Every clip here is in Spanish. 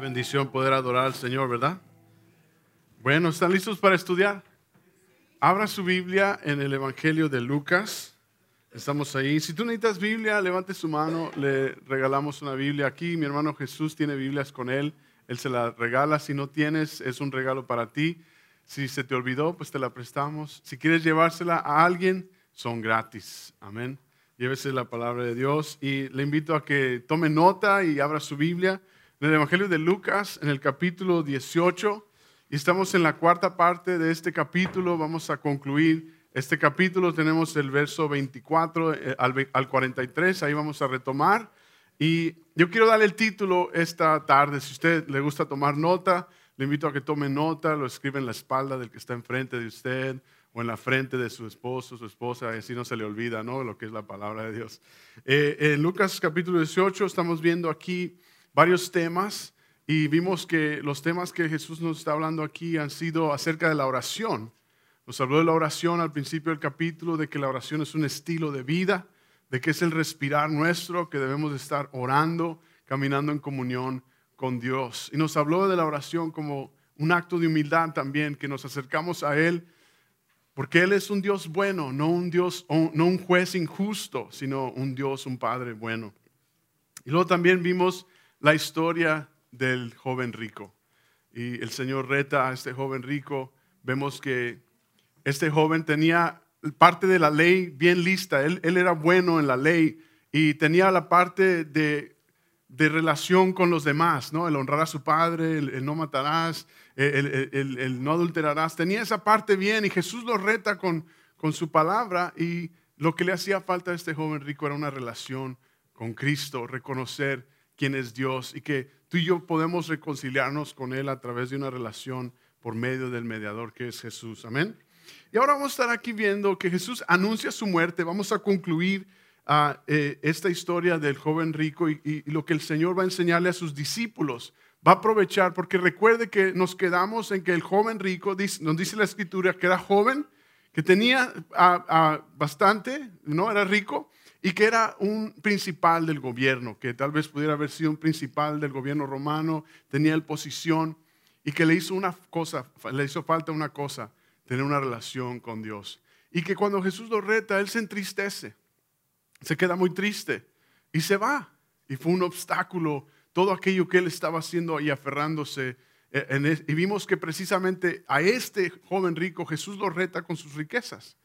Bendición poder adorar al Señor, ¿verdad? Bueno, ¿están listos para estudiar? Abra su Biblia en el Evangelio de Lucas. Estamos ahí. Si tú necesitas Biblia, levante su mano. Le regalamos una Biblia aquí. Mi hermano Jesús tiene Biblias con él. Él se la regala. Si no tienes, es un regalo para ti. Si se te olvidó, pues te la prestamos. Si quieres llevársela a alguien, son gratis. Amén. Llévese la palabra de Dios. Y le invito a que tome nota y abra su Biblia en el Evangelio de Lucas, en el capítulo 18, y estamos en la cuarta parte de este capítulo, vamos a concluir este capítulo, tenemos el verso 24 eh, al 43, ahí vamos a retomar, y yo quiero darle el título esta tarde, si usted le gusta tomar nota, le invito a que tome nota, lo escribe en la espalda del que está enfrente de usted, o en la frente de su esposo, su esposa, así no se le olvida, ¿no? Lo que es la palabra de Dios. Eh, en Lucas capítulo 18 estamos viendo aquí varios temas y vimos que los temas que Jesús nos está hablando aquí han sido acerca de la oración. Nos habló de la oración al principio del capítulo, de que la oración es un estilo de vida, de que es el respirar nuestro, que debemos estar orando, caminando en comunión con Dios. Y nos habló de la oración como un acto de humildad también, que nos acercamos a Él, porque Él es un Dios bueno, no un Dios, no un juez injusto, sino un Dios, un Padre bueno. Y luego también vimos la historia del joven rico. Y el Señor reta a este joven rico. Vemos que este joven tenía parte de la ley bien lista. Él, era bueno en la ley y tenía la parte de, relación con los demás, ¿no? El honrar a su padre, el, no matarás, el, no adulterarás. Tenía esa parte bien y Jesús lo reta con, con su palabra y lo que le hacía falta a este joven rico era una relación con Cristo, reconocer quién es Dios y que tú y yo podemos reconciliarnos con Él a través de una relación por medio del mediador que es Jesús. Amén. Y ahora vamos a estar aquí viendo que Jesús anuncia su muerte. Vamos a concluir ah, eh, esta historia del joven rico y, lo que el Señor va a enseñarle a sus discípulos. Va a aprovechar, porque recuerde que nos quedamos en que el joven rico, nos dice la escritura, que era joven, que tenía ah, ah, bastante, no era rico, y que era un principal del gobierno, que tal vez pudiera haber sido un principal del gobierno romano, tenía el posición y que le hizo una cosa, le hizo falta una cosa, tener una relación con Dios. Y que cuando Jesús lo reta, él se entristece, se queda muy triste y se va. Y fue un obstáculo todo aquello que él estaba haciendo y aferrándose. Eh, y vimos que precisamente a este joven rico Jesús lo reta con sus riquezas.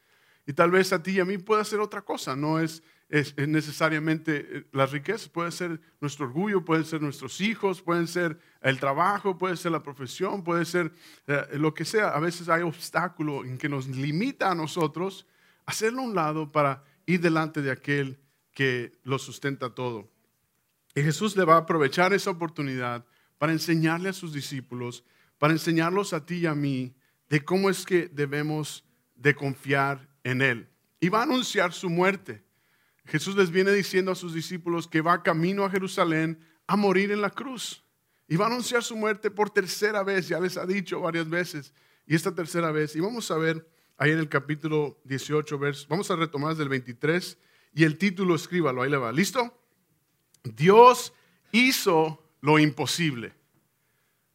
Y tal vez a ti y a mí pueda ser otra cosa, no es es, necesariamente eh, las riquezas, puede ser nuestro orgullo, pueden ser nuestros hijos, pueden ser el trabajo, puede ser la profesión, puede ser eh, lo que sea. A veces hay obstáculo en que nos limita a nosotros hacerlo a un lado para ir delante de aquel que lo sustenta todo. Y Jesús le va a aprovechar esa oportunidad para enseñarle a sus discípulos, para enseñarlos a ti y a mí de cómo es que debemos de confiar en Él. Y va a anunciar su muerte. Jesús les viene diciendo a sus discípulos que va camino a Jerusalén a morir en la cruz. Y va a anunciar su muerte por tercera vez, ya les ha dicho varias veces. Y esta tercera vez, y vamos a ver ahí en el capítulo 18, verso, vamos a retomar desde el 23, y el título escríbalo, ahí le va. ¿Listo? Dios hizo lo imposible.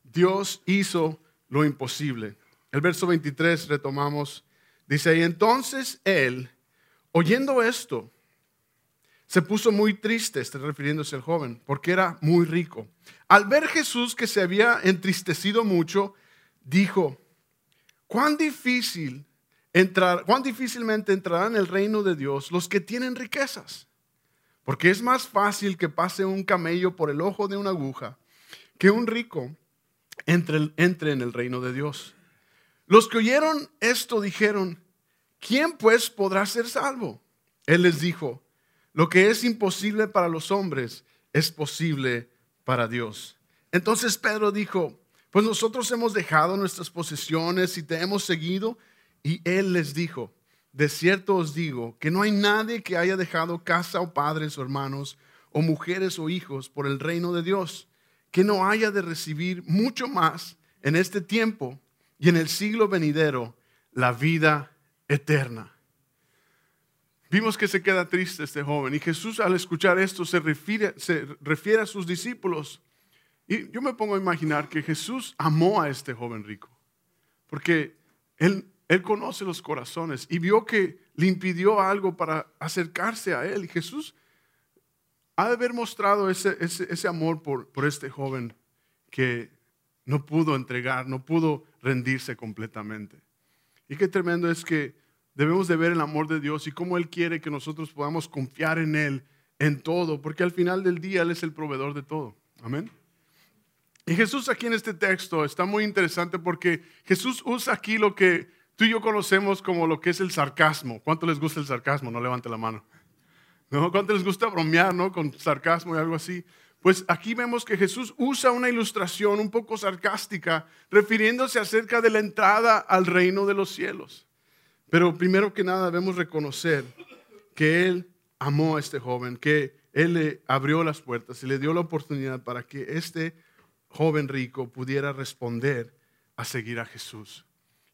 Dios hizo lo imposible. El verso 23 retomamos, dice, y entonces él, oyendo esto, se puso muy triste, está refiriéndose al joven, porque era muy rico. Al ver Jesús que se había entristecido mucho, dijo, cuán difícil entrar, cuán difícilmente entrarán en el reino de Dios los que tienen riquezas. Porque es más fácil que pase un camello por el ojo de una aguja que un rico entre, entre en el reino de Dios. Los que oyeron esto dijeron, ¿quién pues podrá ser salvo? Él les dijo, lo que es imposible para los hombres es posible para Dios. Entonces Pedro dijo, pues nosotros hemos dejado nuestras posesiones y te hemos seguido. Y él les dijo, de cierto os digo que no hay nadie que haya dejado casa o padres o hermanos o mujeres o hijos por el reino de Dios, que no haya de recibir mucho más en este tiempo y en el siglo venidero la vida eterna. Vimos que se queda triste este joven y Jesús al escuchar esto se refiere, se refiere a sus discípulos Y yo me pongo a imaginar que Jesús amó a este joven rico, porque él, él conoce los corazones y vio que le impidió algo para acercarse a él. Y Jesús ha de haber mostrado ese, ese, amor por, por este joven que no pudo entregar, no pudo rendirse completamente. Y qué tremendo es que debemos de ver el amor de Dios y cómo Él quiere que nosotros podamos confiar en Él en todo, porque al final del día Él es el proveedor de todo. Amén. Y Jesús aquí en este texto está muy interesante porque Jesús usa aquí lo que tú y yo conocemos como lo que es el sarcasmo. ¿Cuánto les gusta el sarcasmo? No levante la mano. ¿No? ¿Cuánto les gusta bromear, no? Con sarcasmo y algo así. Pues aquí vemos que Jesús usa una ilustración un poco sarcástica, refiriéndose acerca de la entrada al reino de los cielos. Pero primero que nada debemos reconocer que Él amó a este joven, que Él le abrió las puertas y le dio la oportunidad para que este joven rico pudiera responder a seguir a Jesús.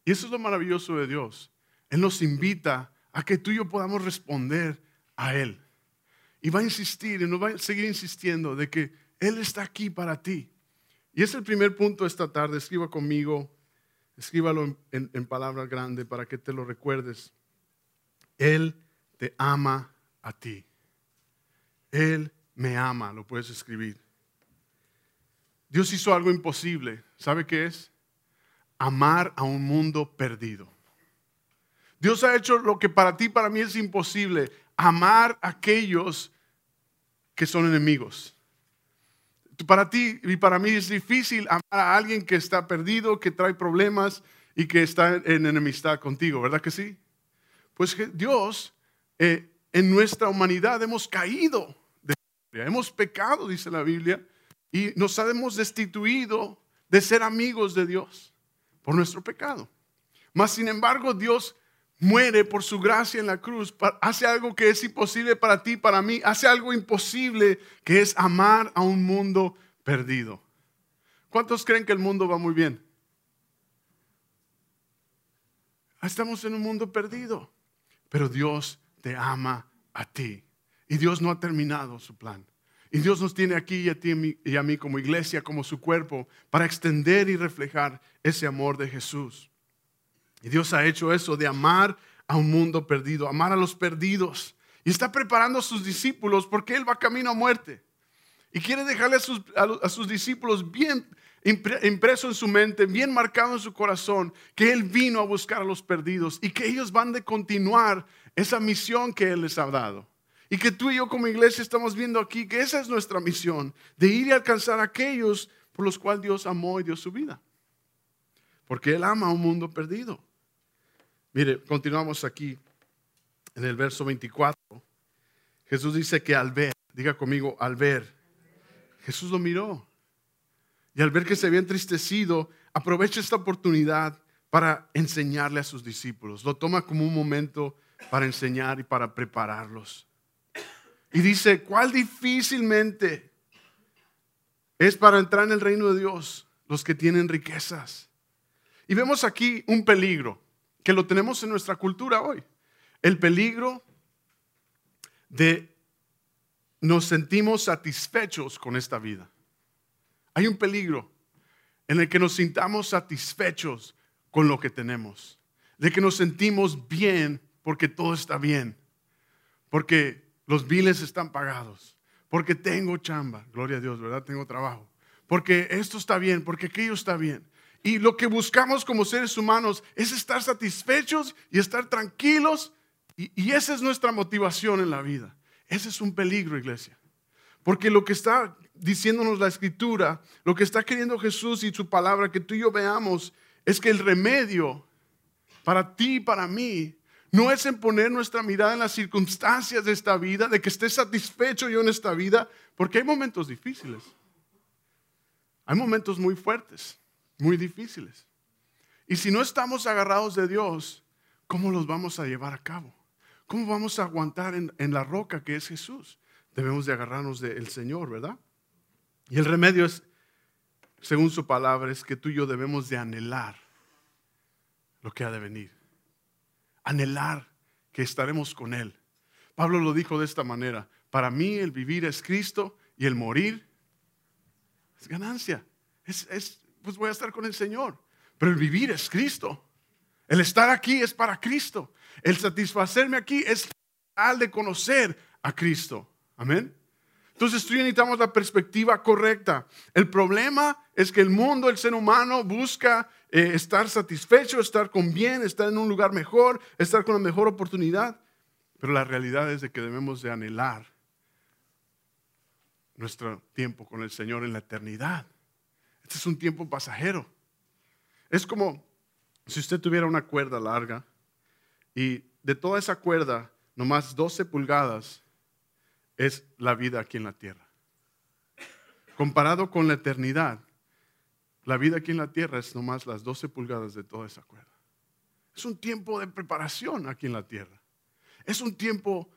Y eso es lo maravilloso de Dios. Él nos invita a que tú y yo podamos responder a Él. Y va a insistir y nos va a seguir insistiendo de que Él está aquí para ti. Y es el primer punto esta tarde. Escriba conmigo, escríbalo en, en palabras grandes para que te lo recuerdes. Él te ama a ti. Él me ama, lo puedes escribir. Dios hizo algo imposible. ¿Sabe qué es? Amar a un mundo perdido. Dios ha hecho lo que para ti, para mí es imposible. Amar a aquellos que son enemigos. Para ti y para mí es difícil amar a alguien que está perdido, que trae problemas y que está en enemistad contigo, ¿verdad que sí? Pues Dios, eh, en nuestra humanidad hemos caído, de, hemos pecado, dice la Biblia, y nos hemos destituido de ser amigos de Dios por nuestro pecado. Mas, sin embargo, Dios muere por su gracia en la cruz, hace algo que es imposible para ti, para mí, hace algo imposible que es amar a un mundo perdido. ¿Cuántos creen que el mundo va muy bien? Estamos en un mundo perdido, pero Dios te ama a ti y Dios no ha terminado su plan. Y Dios nos tiene aquí y a ti y a mí como iglesia, como su cuerpo, para extender y reflejar ese amor de Jesús. Y Dios ha hecho eso de amar a un mundo perdido, amar a los perdidos. Y está preparando a sus discípulos porque Él va camino a muerte. Y quiere dejarle a sus, a sus discípulos bien impreso en su mente, bien marcado en su corazón, que Él vino a buscar a los perdidos y que ellos van de continuar esa misión que Él les ha dado. Y que tú y yo como iglesia estamos viendo aquí que esa es nuestra misión, de ir y alcanzar a aquellos por los cuales Dios amó y dio su vida. Porque Él ama a un mundo perdido. Mire, continuamos aquí en el verso 24. Jesús dice que al ver, diga conmigo, al ver, Jesús lo miró. Y al ver que se había entristecido, aprovecha esta oportunidad para enseñarle a sus discípulos. Lo toma como un momento para enseñar y para prepararlos. Y dice, ¿cuál difícilmente es para entrar en el reino de Dios los que tienen riquezas? Y vemos aquí un peligro que lo tenemos en nuestra cultura hoy. El peligro de nos sentimos satisfechos con esta vida. Hay un peligro en el que nos sintamos satisfechos con lo que tenemos, de que nos sentimos bien porque todo está bien, porque los biles están pagados, porque tengo chamba, gloria a Dios, ¿verdad? Tengo trabajo, porque esto está bien, porque aquello está bien. Y lo que buscamos como seres humanos es estar satisfechos y estar tranquilos. Y, esa es nuestra motivación en la vida. Ese es un peligro, iglesia. Porque lo que está diciéndonos la escritura, lo que está queriendo Jesús y su palabra, que tú y yo veamos, es que el remedio para ti y para mí no es en poner nuestra mirada en las circunstancias de esta vida, de que esté satisfecho yo en esta vida, porque hay momentos difíciles. Hay momentos muy fuertes, muy difíciles. Y si no estamos agarrados de Dios, ¿cómo los vamos a llevar a cabo? ¿Cómo vamos a aguantar en, la roca que es Jesús? Debemos de agarrarnos del Señor, ¿verdad? Y el remedio es, según su palabra, es que tú y yo debemos de anhelar lo que ha de venir anhelar que estaremos con Él. Pablo lo dijo de esta manera, para mí el vivir es Cristo y el morir es ganancia. Es, pues voy a estar con el Señor. Pero el vivir es Cristo. El estar aquí es para Cristo. El satisfacerme aquí es al de conocer a Cristo. Amén. Entonces tú necesitamos la perspectiva correcta. El problema es que el mundo, el ser humano busca eh, estar satisfecho, estar con bien, estar en un lugar mejor, estar con la mejor oportunidad. Pero la realidad es de que debemos de anhelar nuestro tiempo con el Señor en la eternidad. Este es un tiempo pasajero. Es como si usted tuviera una cuerda larga y de toda esa cuerda, nomás 12 pulgadas es la vida aquí en la tierra. Comparado con la eternidad, la vida aquí en la tierra es nomás las 12 pulgadas de toda esa cuerda. Es un tiempo de preparación aquí en la tierra. Es un tiempo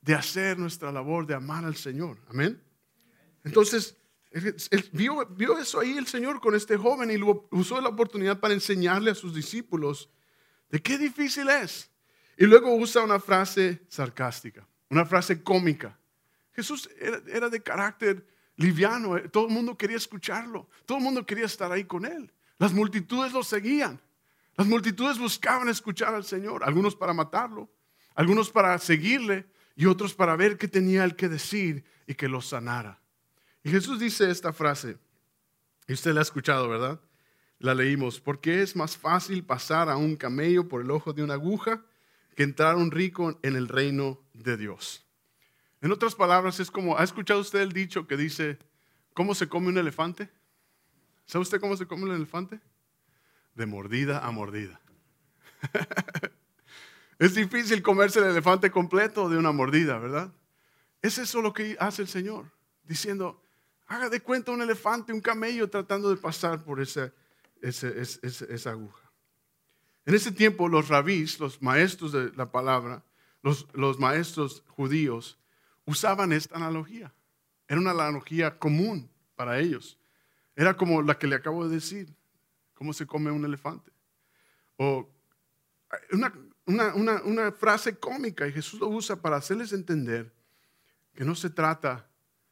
de hacer nuestra labor, de amar al Señor. Amén. Entonces, vio, eso ahí el Señor con este joven y lo, usó la oportunidad para enseñarle a sus discípulos de qué difícil es. Y luego usa una frase sarcástica, una frase cómica. Jesús era, de carácter liviano, eh, todo el mundo quería escucharlo, todo el mundo quería estar ahí con él. Las multitudes lo seguían, las multitudes buscaban escuchar al Señor, algunos para matarlo, algunos para seguirle y otros para ver qué tenía él que decir y que lo sanara. Y Jesús dice esta frase, y usted la ha escuchado, ¿verdad? La leímos, porque es más fácil pasar a un camello por el ojo de una aguja que entrar un rico en el reino de Dios. En otras palabras, es como, ¿ha escuchado usted el dicho que dice, ¿cómo se come un elefante? ¿Sabe usted cómo se come un elefante? De mordida a mordida. es difícil comerse el elefante completo de una mordida, ¿verdad? Es eso lo que hace el Señor, diciendo, haga de cuenta un elefante, un camello tratando de pasar por esa, esa aguja. En ese tiempo los rabís, los maestros de la palabra, los, los maestros judíos, usaban esta analogía. Era una analogía común para ellos. Era como la que le acabo de decir, cómo se come un elefante. O una, una, frase cómica y Jesús lo usa para hacerles entender que no se trata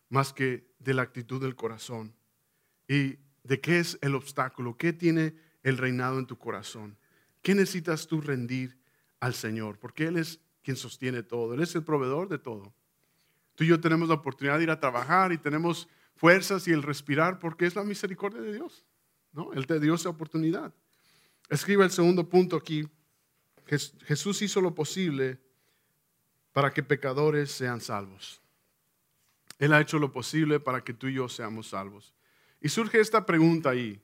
más que de la actitud del corazón y de qué es el obstáculo, qué tiene el reinado en tu corazón, qué necesitas tú rendir al Señor, porque Él es quien sostiene todo, Él es el proveedor de todo. Tú y yo tenemos la oportunidad de ir a trabajar y tenemos fuerzas y el respirar porque es la misericordia de Dios. ¿no? Él te dio esa oportunidad. Escribe el segundo punto aquí. Jesús hizo lo posible para que pecadores sean salvos. Él ha hecho lo posible para que tú y yo seamos salvos. Y surge esta pregunta ahí.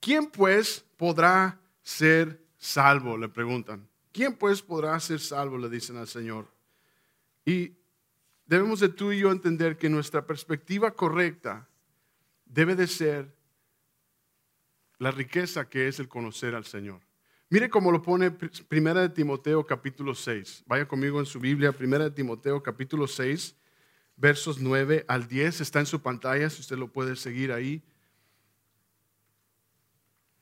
¿Quién pues podrá ser salvo? Le preguntan. ¿Quién pues podrá ser salvo? Le dicen al Señor. Y debemos de tú y yo entender que nuestra perspectiva correcta debe de ser la riqueza que es el conocer al Señor. Mire cómo lo pone Primera de Timoteo capítulo 6. Vaya conmigo en su Biblia, Primera de Timoteo capítulo 6, versos 9 al 10. Está en su pantalla, si usted lo puede seguir ahí.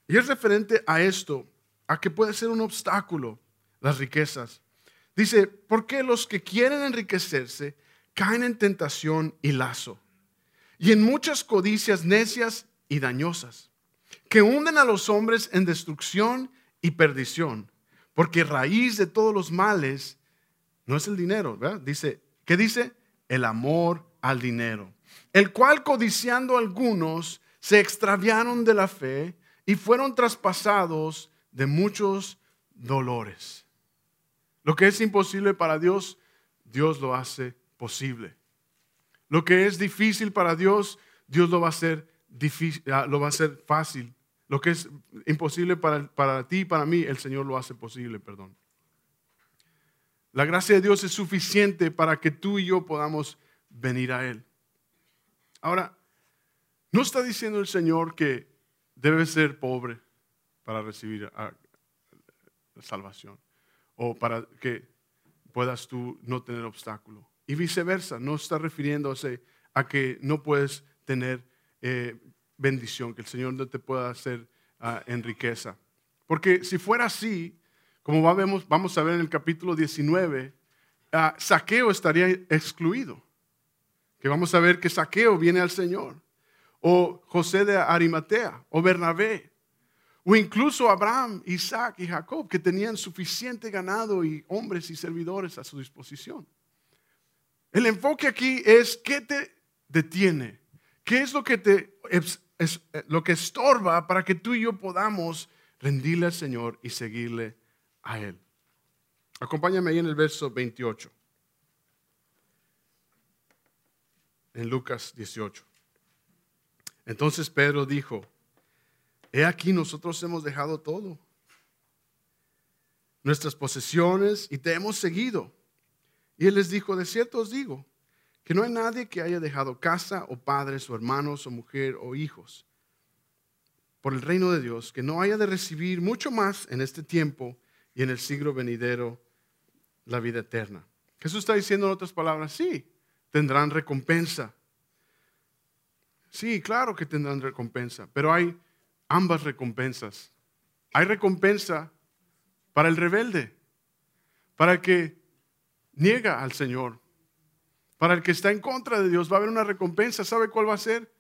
Y es referente a esto, a que puede ser un obstáculo las riquezas. Dice, ¿por qué los que quieren enriquecerse caen en tentación y lazo, y en muchas codicias necias y dañosas, que hunden a los hombres en destrucción y perdición, porque raíz de todos los males no es el dinero, ¿verdad? Dice, ¿qué dice? El amor al dinero, el cual codiciando algunos se extraviaron de la fe y fueron traspasados de muchos dolores. Lo que es imposible para Dios, Dios lo hace posible. Lo que es difícil para Dios, Dios lo va a hacer, difícil, ah, fácil. Lo que es imposible para, para ti y para mí, el Señor lo hace posible, perdón. La gracia de Dios es suficiente para que tú y yo podamos venir a Él. Ahora, no está diciendo el Señor que debe ser pobre para recibir salvación o para que puedas tú no tener obstáculo. Y viceversa, no está refiriéndose a que no puedes tener eh, bendición, que el Señor no te pueda hacer ah, en riqueza. Porque si fuera así, como vamos, a ver en el capítulo 19, ah, saqueo estaría excluido. Que vamos a ver que saqueo viene al Señor. o José de Arimatea, o Bernabé, o incluso Abraham, Isaac y Jacob, que tenían suficiente ganado y hombres y servidores a su disposición. El enfoque aquí es qué te detiene, qué es lo que te es, lo que estorba para que tú y yo podamos rendirle al Señor y seguirle a Él. Acompáñame ahí en el verso 28. En Lucas 18. Entonces Pedro dijo, he aquí nosotros hemos dejado todo, nuestras posesiones y te hemos seguido. Y él les dijo, de cierto os digo, que no hay nadie que haya dejado casa o padres o hermanos o mujer o hijos por el reino de Dios, que no haya de recibir mucho más en este tiempo y en el siglo venidero la vida eterna. Jesús está diciendo en otras palabras, sí, tendrán recompensa. Sí, claro que tendrán recompensa, pero hay ambas recompensas. Hay recompensa para el rebelde, para el que niega al Señor, para el que está en contra de Dios va a haber una recompensa. ¿Sabe cuál va a ser?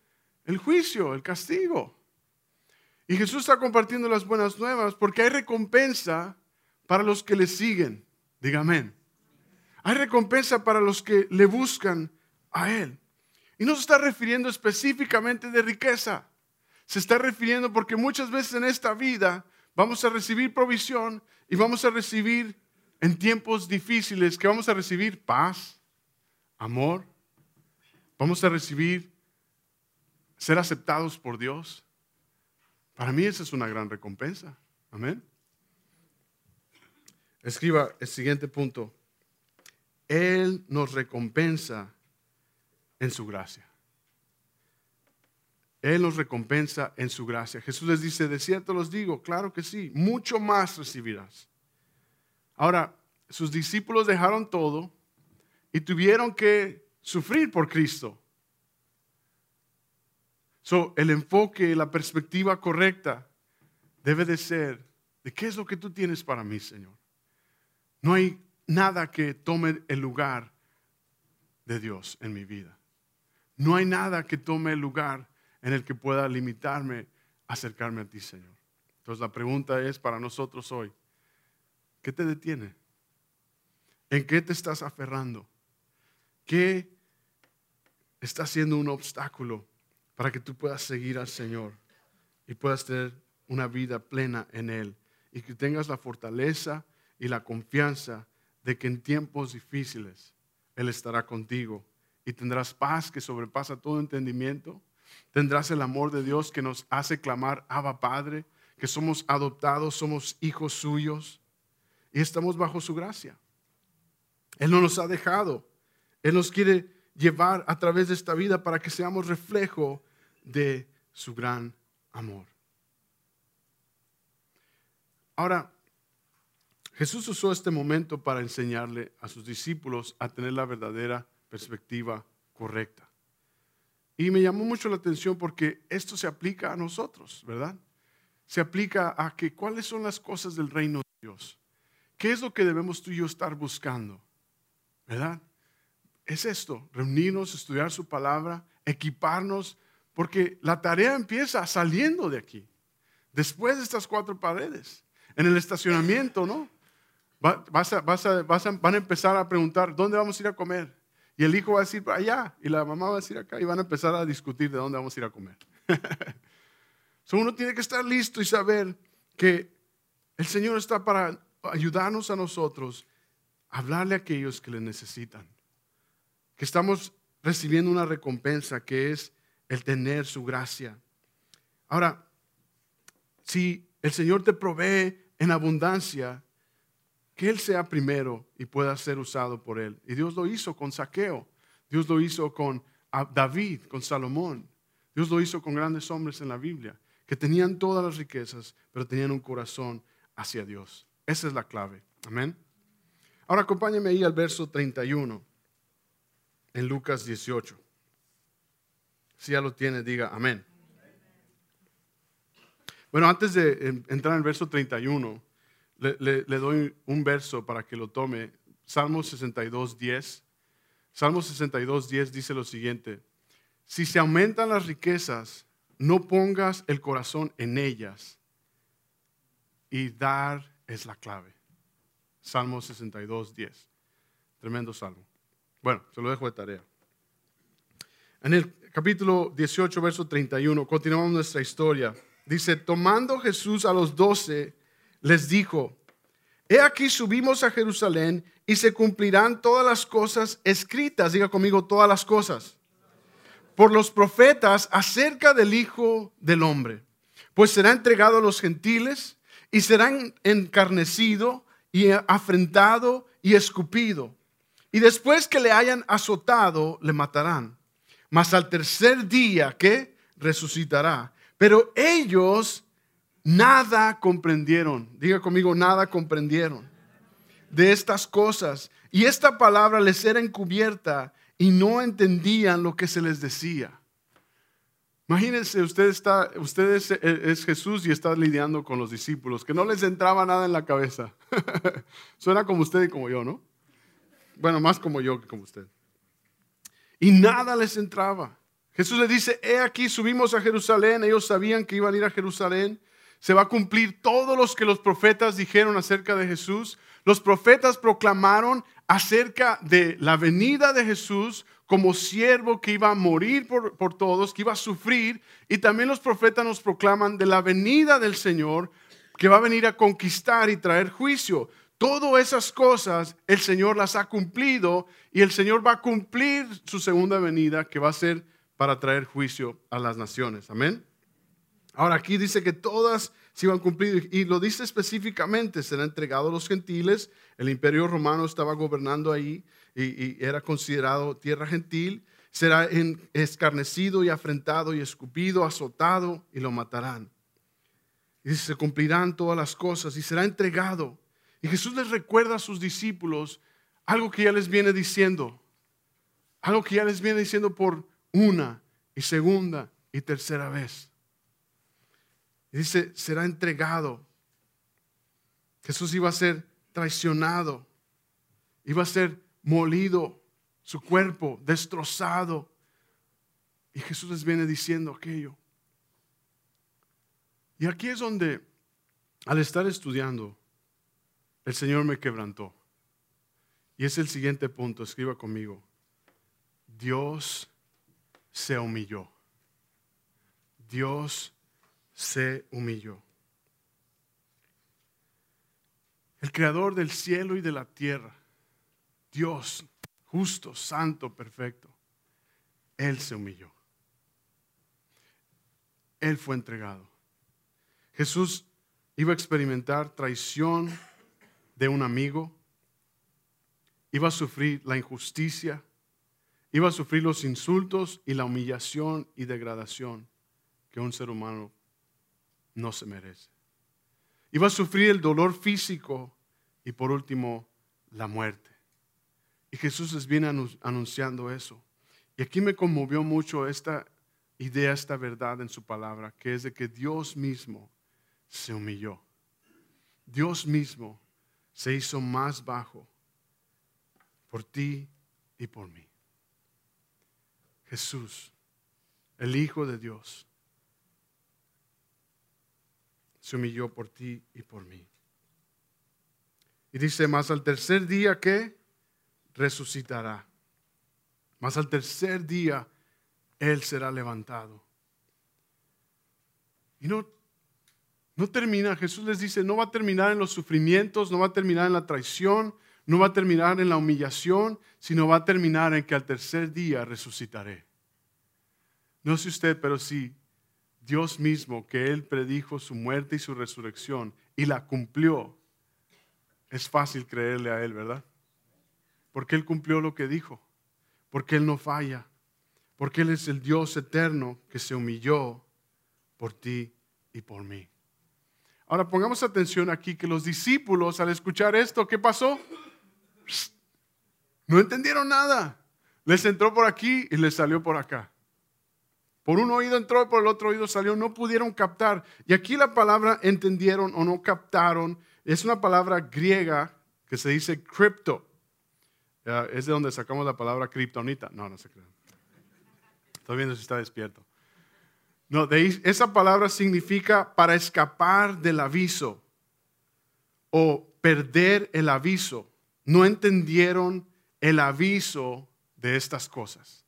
El juicio, el castigo. Y Jesús está compartiendo las buenas nuevas porque hay recompensa para los que le siguen. Diga amén. Hay recompensa para los que le buscan a Él. Y no se está refiriendo específicamente de riqueza. Se está refiriendo porque muchas veces en esta vida vamos a recibir provisión y vamos a recibir en tiempos difíciles que vamos a recibir paz, amor, vamos a recibir ser aceptados por Dios. Para mí esa es una gran recompensa. Amén. Escriba el siguiente punto. Él nos recompensa en su gracia. Él nos recompensa en su gracia. Jesús les dice, de cierto los digo, claro que sí, mucho más recibirás. Ahora, sus discípulos dejaron todo y tuvieron que sufrir por Cristo. El enfoque, la perspectiva correcta debe de ser de qué es lo que tú tienes para mí, Señor. No hay nada que tome el lugar de Dios en mi vida. No hay nada que tome el lugar en el que pueda limitarme a acercarme a ti, Señor. Entonces la pregunta es para nosotros hoy, ¿qué te detiene? ¿En qué te estás aferrando? ¿Qué está siendo un obstáculo para que tú puedas seguir al Señor y puedas tener una vida plena en Él y que tengas la fortaleza y la confianza de que en tiempos difíciles Él estará contigo y tendrás paz que sobrepasa todo entendimiento, tendrás el amor de Dios que nos hace clamar, Abba Padre, que somos adoptados, somos hijos suyos y estamos bajo su gracia. Él no nos ha dejado él nos quiere llevar a través de esta vida para que seamos reflejo de su gran amor. Ahora, Jesús usó este momento para enseñarle a sus discípulos a tener la verdadera perspectiva correcta. Y me llamó mucho la atención porque esto se aplica a nosotros, ¿verdad? Se aplica a que cuáles son las cosas del reino de Dios. ¿Qué es lo que debemos tú y yo estar buscando? ¿Verdad? es esto, reunirnos, estudiar su palabra, equiparnos, porque la tarea empieza saliendo de aquí, después de estas cuatro paredes, en el estacionamiento, ¿no? Vas van a empezar a preguntar, ¿dónde vamos a ir a comer? Y el hijo va a decir, allá, y la mamá va a decir acá, y van a empezar a discutir de dónde vamos a ir a comer. so, uno tiene que estar listo y saber que el Señor está para ayudarnos a nosotros a hablarle a aquellos que le necesitan que estamos recibiendo una recompensa que es el tener su gracia. Ahora, si el Señor te provee en abundancia, que Él sea primero y pueda ser usado por Él. Y Dios lo hizo con Saqueo, Dios lo hizo con David, con Salomón, Dios lo hizo con grandes hombres en la Biblia, que tenían todas las riquezas, pero tenían un corazón hacia Dios. Esa es la clave. Amén. Ahora acompáñame ahí al verso 31 en Lucas 18. Si ya lo tiene, diga amén. Bueno, antes de entrar en verso 31, le, doy un verso para que lo tome. Salmo 62, 10. Salmo 62, 10 dice lo siguiente. si se aumentan las riquezas, no pongas el corazón en ellas. Y dar es la clave. Salmo 62, 10. Tremendo salmo. Bueno, se lo dejo de tarea. En el capítulo 18, verso 31, continuamos nuestra historia. Dice, tomando Jesús a los doce, les dijo, he aquí subimos a Jerusalén y se cumplirán todas las cosas escritas, diga conmigo todas las cosas, por los profetas acerca del Hijo del Hombre. Pues será entregado a los gentiles y será encarnecido y afrentado y escupido. Y después que le hayan azotado, le matarán. Mas al tercer día, ¿qué? Resucitará. Pero ellos nada comprendieron. Diga conmigo, nada comprendieron de estas cosas. Y esta palabra les era encubierta y no entendían lo que se les decía. Imagínense, usted, está, usted es, es, Jesús y está lidiando con los discípulos, que no les entraba nada en la cabeza. Suena como usted y como yo, ¿no? Bueno, más como yo que como usted. Y nada les entraba. Jesús le dice, he aquí, subimos a Jerusalén. Ellos sabían que iban a ir a Jerusalén. Se va a cumplir todo lo que los profetas dijeron acerca de Jesús. Los profetas proclamaron acerca de la venida de Jesús como siervo que iba a morir por, por, todos, que iba a sufrir. Y también los profetas nos proclaman de la venida del Señor que va a venir a conquistar y traer juicio. Todas esas cosas el Señor las ha cumplido y el Señor va a cumplir su segunda venida que va a ser para traer juicio a las naciones. Amén. Ahora aquí dice que todas se iban a cumplir y lo dice específicamente, será entregado a los gentiles, el imperio romano estaba gobernando ahí y, era considerado tierra gentil, será escarnecido y afrentado y escupido, azotado y lo matarán. Y dice, se cumplirán todas las cosas y será entregado. Y Jesús les recuerda a sus discípulos algo que ya les viene diciendo, algo que ya les viene diciendo por una y segunda y tercera vez. Dice, será entregado. Jesús iba a ser traicionado, iba a ser molido, su cuerpo destrozado. Y Jesús les viene diciendo aquello. Y aquí es donde, al estar estudiando, el Señor me quebrantó. Y es el siguiente punto, escriba conmigo. Dios se humilló. Dios se humilló. El creador del cielo y de la tierra, Dios justo, santo, perfecto, Él se humilló. Él fue entregado. Jesús iba a experimentar traición de un amigo, iba a sufrir la injusticia, Iba a sufrir los insultos y la humillación y degradación que un ser humano no se merece. Iba a sufrir el dolor físico y por último la muerte. Y Jesús les viene anunciando eso. Y aquí me conmovió mucho esta idea, esta verdad en su palabra, que es de que Dios mismo se humilló. Dios mismo se hizo más bajo por ti y por mí. Jesús, el Hijo de Dios, se humilló por ti y por mí. Y dice, más al tercer día que resucitará. Más al tercer día Él será levantado. Y no, no termina, Jesús les dice, no va a terminar en los sufrimientos, no va a terminar en la traición, no va a terminar en la humillación, sino va a terminar en que al tercer día resucitaré. No sé usted, pero si Dios mismo, que Él predijo su muerte y su resurrección y la cumplió, es fácil creerle a Él, ¿verdad? Porque Él cumplió lo que dijo, porque Él no falla, porque Él es el Dios eterno que se humilló por ti y por mí. Ahora pongamos atención aquí que los discípulos al escuchar esto, ¿qué pasó? No entendieron nada. Les entró por aquí y les salió por acá. Por un oído entró y por el otro oído salió. No pudieron captar. Y aquí la palabra entendieron o no captaron es una palabra griega que se dice cripto. es de donde sacamos la palabra kriptonita. No, no se crean. Estoy viendo si está despierto. No, esa palabra significa para escapar del aviso o perder el aviso. No entendieron el aviso de estas cosas.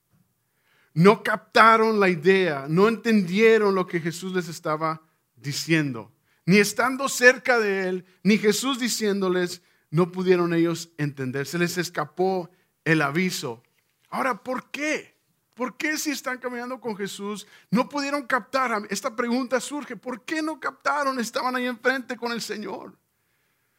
No captaron la idea, no entendieron lo que Jesús les estaba diciendo. Ni estando cerca de él, ni Jesús diciéndoles, no pudieron ellos entender. Se les escapó el aviso. Ahora, ¿por qué? ¿Por qué si están caminando con Jesús no pudieron captar? Esta pregunta surge, ¿por qué no captaron? Estaban ahí enfrente con el Señor.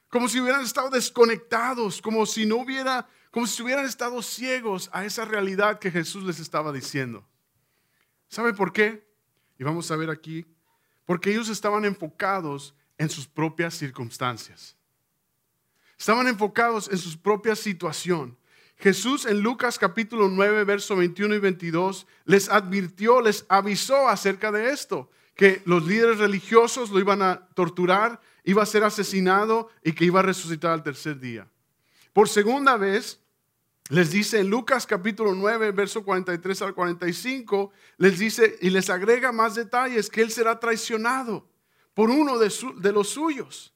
Como si hubieran estado desconectados, como si no hubiera, como si hubieran estado ciegos a esa realidad que Jesús les estaba diciendo. ¿Sabe por qué? Y vamos a ver aquí, porque ellos estaban enfocados en sus propias circunstancias. Estaban enfocados en su propia situación. Jesús en Lucas capítulo 9, verso 21 y 22 les advirtió, les avisó acerca de esto, que los líderes religiosos lo iban a torturar, iba a ser asesinado y que iba a resucitar al tercer día. Por segunda vez, les dice en Lucas capítulo 9, verso 43 al 45, les dice y les agrega más detalles que él será traicionado por uno de, los suyos.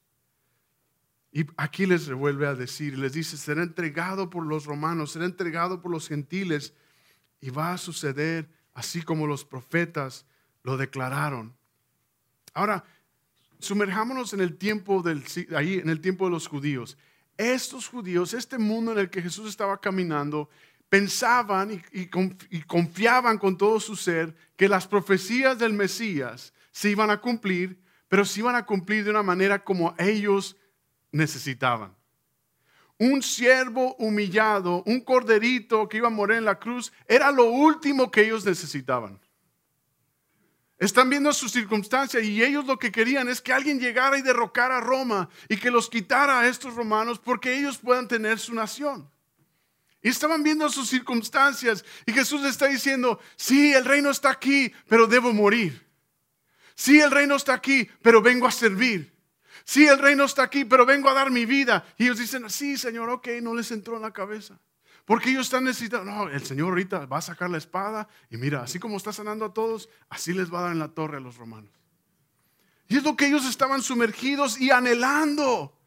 Y aquí les vuelve a decir, les dice, será entregado por los romanos, será entregado por los gentiles y va a suceder así como los profetas lo declararon. Ahora, sumerjámonos en el tiempo del ahí en el tiempo de los judíos. Estos judíos, este mundo en el que Jesús estaba caminando, pensaban y, confiaban con todo su ser que las profecías del Mesías se iban a cumplir, pero se iban a cumplir de una manera como ellos necesitaban. Un siervo humillado, un corderito que iba a morir en la cruz, era lo último que ellos necesitaban. Están viendo su circunstancia y ellos lo que querían es que alguien llegara y derrocara a Roma y que los quitara a estos romanos porque ellos puedan tener su nación. Y estaban viendo sus circunstancias y Jesús está diciendo, sí, el reino está aquí, pero debo morir. Sí, el reino está aquí, pero vengo a servir. Sí, el reino está aquí, pero vengo a dar mi vida. Y ellos dicen, sí, Señor, ok, no les entró en la cabeza. Porque ellos están necesitando, no, el Señor ahorita va a sacar la espada y mira, así como está sanando a todos, así les va a dar en la torre a los romanos. Y es lo que ellos estaban sumergidos y anhelando.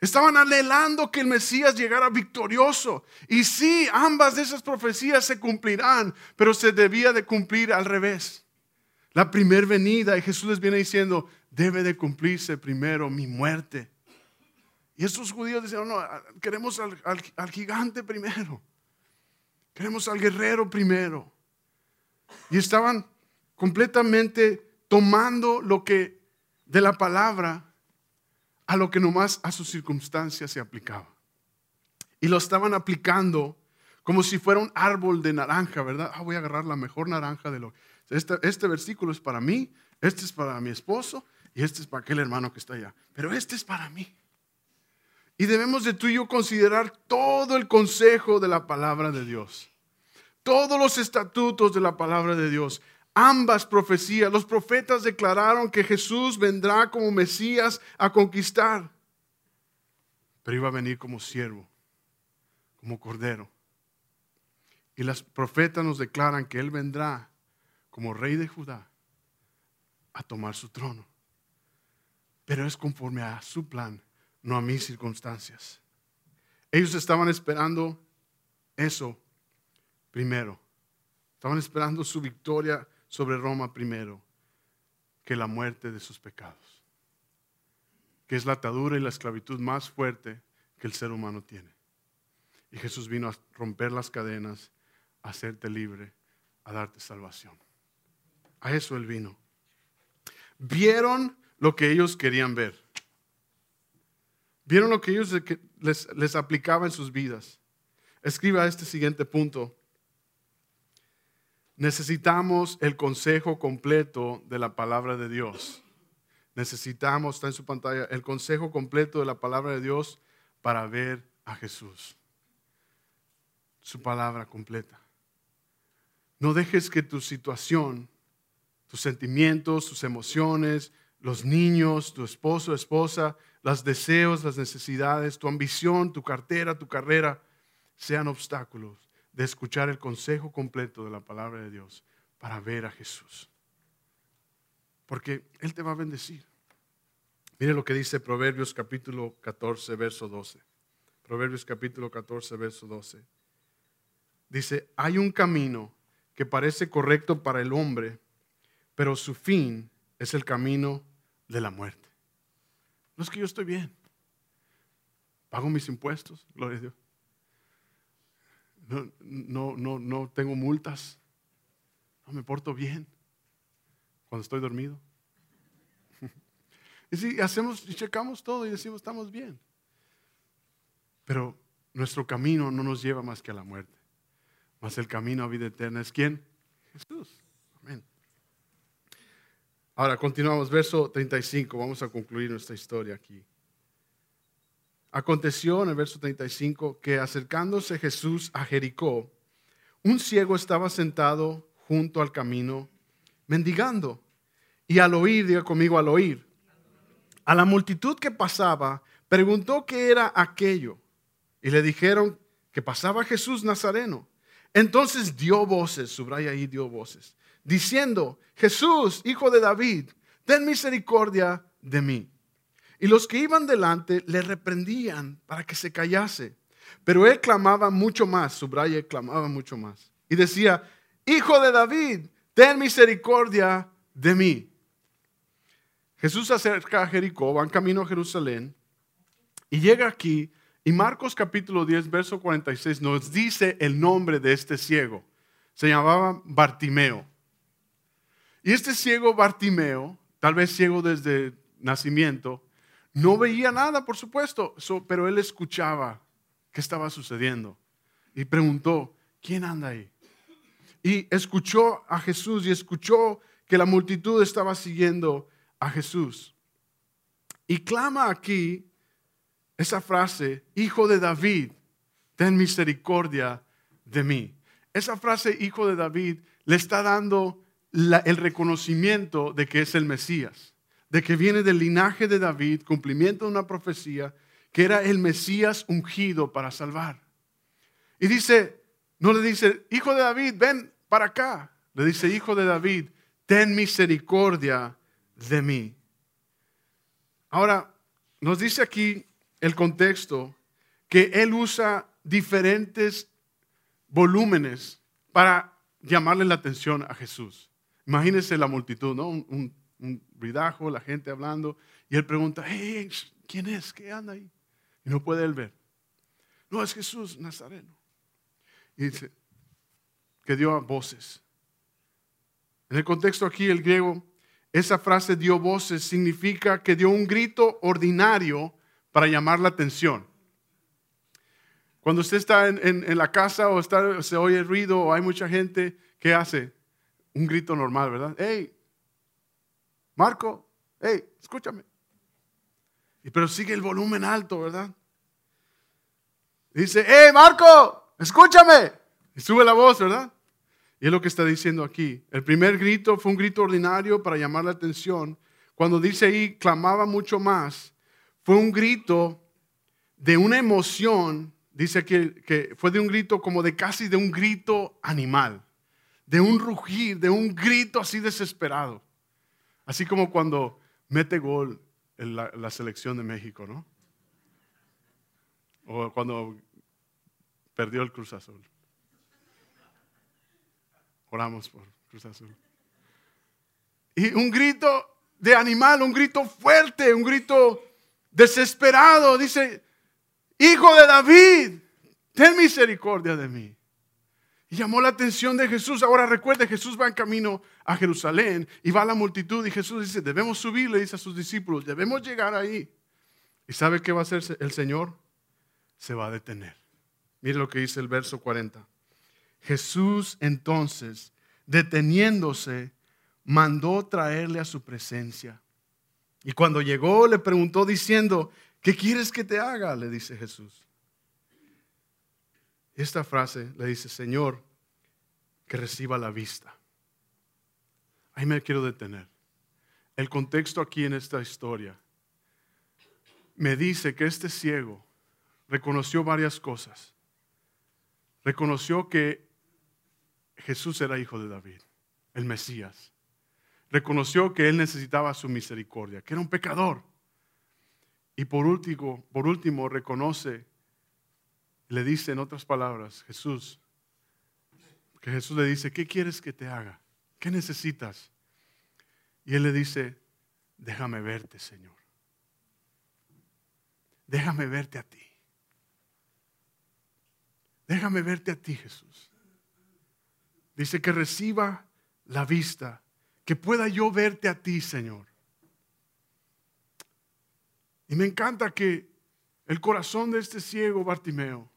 Estaban anhelando que el Mesías llegara victorioso. Y sí, ambas de esas profecías se cumplirán, pero se debía de cumplir al revés. La primer venida y Jesús les viene diciendo, debe de cumplirse primero mi muerte. Y estos judíos decían, no, queremos al, gigante primero. Queremos al guerrero primero. Y estaban completamente tomando lo que de la palabra a lo que nomás a sus circunstancias se aplicaba. Y lo estaban aplicando como si fuera un árbol de naranja, ¿verdad? Ah, voy a agarrar la mejor naranja de lo. Este, este versículo es para mí, este es para mi esposo, y este es para aquel hermano que está allá. Pero este es para mí. Y debemos de tú y yo considerar todo el consejo de la palabra de Dios. Todos los estatutos de la palabra de Dios. Ambas profecías. Los profetas declararon que Jesús vendrá como Mesías a conquistar. Pero iba a venir como siervo, como cordero. Y las profetas nos declaran que Él vendrá como rey de Judá a tomar su trono pero es conforme a su plan, no a mis circunstancias. Ellos estaban esperando eso primero. Estaban esperando su victoria sobre Roma primero que la muerte de sus pecados, que es la atadura y la esclavitud más fuerte que el ser humano tiene. Y Jesús vino a romper las cadenas, a hacerte libre, a darte salvación. A eso Él vino. Vieron lo que ellos querían ver. Vieron lo que ellos les, les aplicaba en sus vidas. Escriba este siguiente punto. Necesitamos el consejo completo de la palabra de Dios. Necesitamos, está en su pantalla, el consejo completo de la palabra de Dios para ver a Jesús. Su palabra completa. No dejes que tu situación, tus sentimientos, tus emociones, los niños, tu esposo, esposa, los deseos, las necesidades, tu ambición, tu cartera, tu carrera, sean obstáculos de escuchar el consejo completo de la palabra de Dios para ver a Jesús. Porque Él te va a bendecir. Mire lo que dice Proverbios capítulo 14, verso 12. Proverbios capítulo 14, verso 12. Dice, hay un camino que parece correcto para el hombre, pero su fin es el camino de la muerte. No es que yo estoy bien. Pago mis impuestos, gloria a Dios. No, no, no, no tengo multas. No me porto bien cuando estoy dormido. Y si hacemos y checamos todo y decimos estamos bien. Pero nuestro camino no nos lleva más que a la muerte. Más el camino a vida eterna es quién? Jesús. Ahora continuamos, verso 35. Vamos a concluir nuestra historia aquí. Aconteció en el verso 35 que acercándose Jesús a Jericó, un ciego estaba sentado junto al camino, mendigando. Y al oír, diga conmigo, al oír, a la multitud que pasaba, preguntó qué era aquello. Y le dijeron que pasaba Jesús Nazareno. Entonces dio voces, subraya ahí, dio voces, diciendo, Jesús, hijo de David, ten misericordia de mí. Y los que iban delante le reprendían para que se callase. Pero él clamaba mucho más, subraya, clamaba mucho más. Y decía, Hijo de David, ten misericordia de mí. Jesús se acerca a Jericó, va en camino a Jerusalén y llega aquí y Marcos capítulo 10, verso 46 nos dice el nombre de este ciego. Se llamaba Bartimeo. Y este ciego Bartimeo, tal vez ciego desde nacimiento, no veía nada, por supuesto, pero él escuchaba qué estaba sucediendo y preguntó, ¿quién anda ahí? Y escuchó a Jesús y escuchó que la multitud estaba siguiendo a Jesús. Y clama aquí esa frase, Hijo de David, ten misericordia de mí. Esa frase, Hijo de David, le está dando el reconocimiento de que es el Mesías, de que viene del linaje de David, cumplimiento de una profecía, que era el Mesías ungido para salvar. Y dice, no le dice, Hijo de David, ven para acá. Le dice, Hijo de David, ten misericordia de mí. Ahora, nos dice aquí el contexto que él usa diferentes volúmenes para llamarle la atención a Jesús. Imagínense la multitud, ¿no? Un, un, ridajo, la gente hablando, y él pregunta, ¿quién es? ¿Qué anda ahí? Y no puede él ver. No, es Jesús Nazareno. Y dice que dio voces. En el contexto aquí, el griego esa frase dio voces significa que dio un grito ordinario para llamar la atención. Cuando usted está en, la casa o se oye ruido o hay mucha gente, ¿qué hace? Un grito normal, ¿verdad? ¡Hey! Marco, hey, escúchame. Y pero sigue el volumen alto, ¿verdad? Dice, hey, Marco, escúchame. Y sube la voz, ¿verdad? Y es lo que está diciendo aquí. El primer grito fue un grito ordinario para llamar la atención. Cuando dice ahí, clamaba mucho más, fue un grito de una emoción, dice que, que fue de un grito como de casi de un grito animal, de un rugir, de un grito así desesperado. Así como cuando mete gol en la, la selección de México, ¿no? O cuando perdió el Cruz Azul. Oramos por Cruz Azul. Y un grito de animal, un grito fuerte, un grito desesperado. Dice, hijo de David, ten misericordia de mí. Y llamó la atención de Jesús. Ahora recuerde, Jesús va en camino a Jerusalén y va a la multitud y Jesús dice, debemos subir, le dice a sus discípulos, debemos llegar ahí. ¿Y sabe qué va a hacer el Señor? Se va a detener. Mire lo que dice el verso 40. Jesús entonces, deteniéndose, mandó traerle a su presencia. Y cuando llegó le preguntó diciendo, ¿qué quieres que te haga? Le dice Jesús. Esta frase le dice, Señor, que reciba la vista. Ahí me quiero detener. El contexto aquí en esta historia me dice que este ciego reconoció varias cosas. Reconoció que Jesús era hijo de David. el Mesías. Reconoció que él necesitaba su misericordia, que era un pecador. Y por último, por último reconoce, le dice en otras palabras, Jesús, que Jesús le dice, ¿qué quieres que te haga? ¿Qué necesitas? Y él le dice, déjame verte, Señor. Déjame verte a ti. Déjame verte a ti, Jesús. Dice que reciba la vista, que pueda yo verte a ti, Señor. Y me encanta que el corazón de este ciego Bartimeo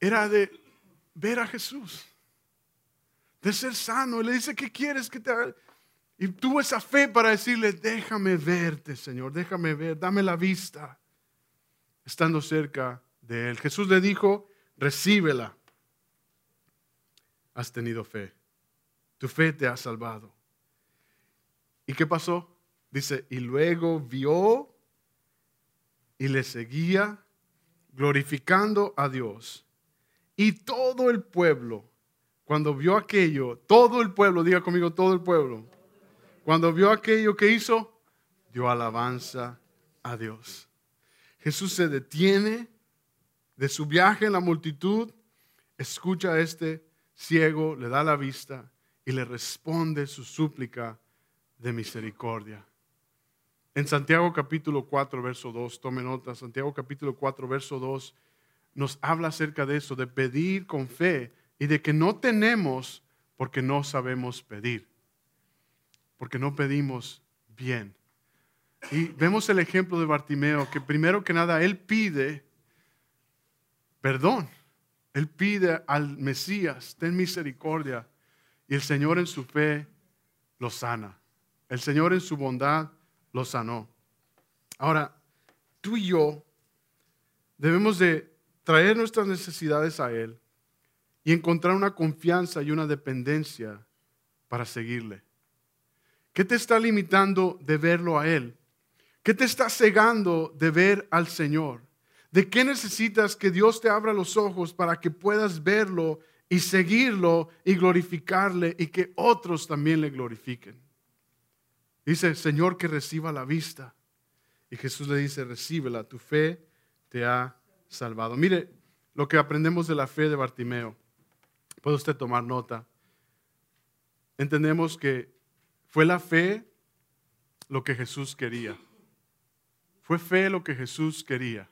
era de ver a Jesús, de ser sano. Y le dice, ¿qué quieres que te haga? Y tuvo esa fe para decirle, déjame verte, Señor, déjame ver, dame la vista, estando cerca de él. Jesús le dijo, recíbela. Has tenido fe. Tu fe te ha salvado. ¿Y qué pasó? Dice, y luego vio y le seguía glorificando a Dios. Y todo el pueblo, cuando vio aquello, todo el pueblo, diga conmigo, todo el pueblo, cuando vio aquello que hizo, dio alabanza a Dios. Jesús se detiene de su viaje en la multitud, escucha a este ciego, le da la vista y le responde su súplica de misericordia. En Santiago capítulo 4, verso 2, tome nota, Santiago capítulo 4, verso 2, nos habla acerca de eso, de pedir con fe y de que no tenemos porque no sabemos pedir, porque no pedimos bien. Y vemos el ejemplo de Bartimeo, que primero que nada él pide perdón, él pide al Mesías, ten misericordia, y el Señor en su fe lo sana. El Señor en su bondad lo sanó. Ahora, tú y yo debemos de traer nuestras necesidades a Él y encontrar una confianza y una dependencia para seguirle. ¿Qué te está limitando de verlo a Él? ¿Qué te está cegando de ver al Señor? ¿De qué necesitas que Dios te abra los ojos para que puedas verlo y seguirlo y glorificarle y que otros también le glorifiquen? Dice, Señor, que reciba la vista. Y Jesús le dice, recíbela, tu fe te ha salvado. Mire lo que aprendemos de la fe de Bartimeo. Puede usted tomar nota. Entendemos que fue la fe lo que Jesús quería. Fue fe lo que Jesús quería.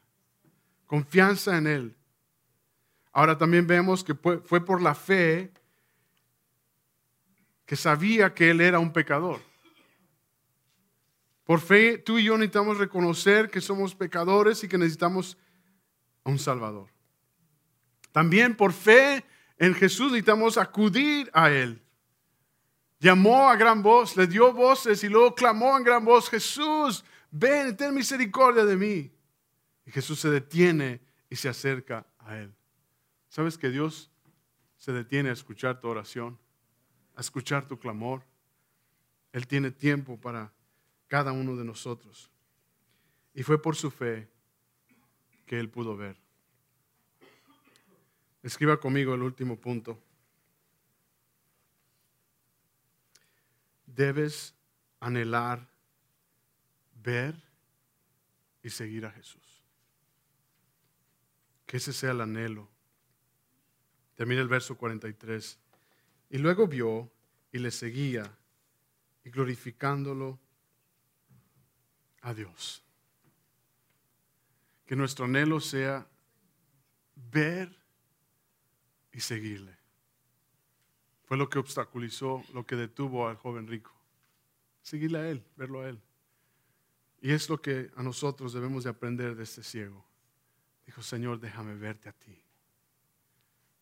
Confianza en Él. Ahora también vemos que fue por la fe que sabía que Él era un pecador. Por fe, tú y yo necesitamos reconocer que somos pecadores y que necesitamos un Salvador. También por fe en Jesús necesitamos acudir a Él. Llamó a gran voz, le dio voces y luego clamó en gran voz, Jesús, ven, ten misericordia de mí. Y Jesús se detiene y se acerca a Él. ¿Sabes que Dios se detiene a escuchar tu oración, a escuchar tu clamor? Él tiene tiempo para cada uno de nosotros. Y fue por su fe que él pudo ver. Escriba conmigo el último punto. Debes anhelar, ver y seguir a Jesús. Que ese sea el anhelo. Termina el verso 43. Y luego vio y le seguía y glorificándolo a Dios. Que nuestro anhelo sea ver y seguirle. Fue lo que obstaculizó, lo que detuvo al joven rico. Seguirle a Él, verlo a Él. Y es lo que a nosotros debemos de aprender de este ciego. Dijo, Señor, déjame verte a ti.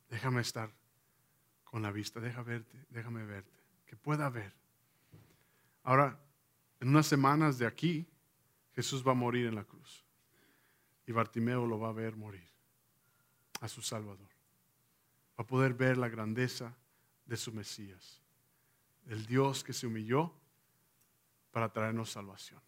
Déjame estar con la vista, déjame verte, déjame verte, que pueda ver. Ahora, en unas semanas de aquí, Jesús va a morir en la cruz. Y Bartimeo lo va a ver morir a su Salvador. Va a poder ver la grandeza de su Mesías, el Dios que se humilló para traernos salvación.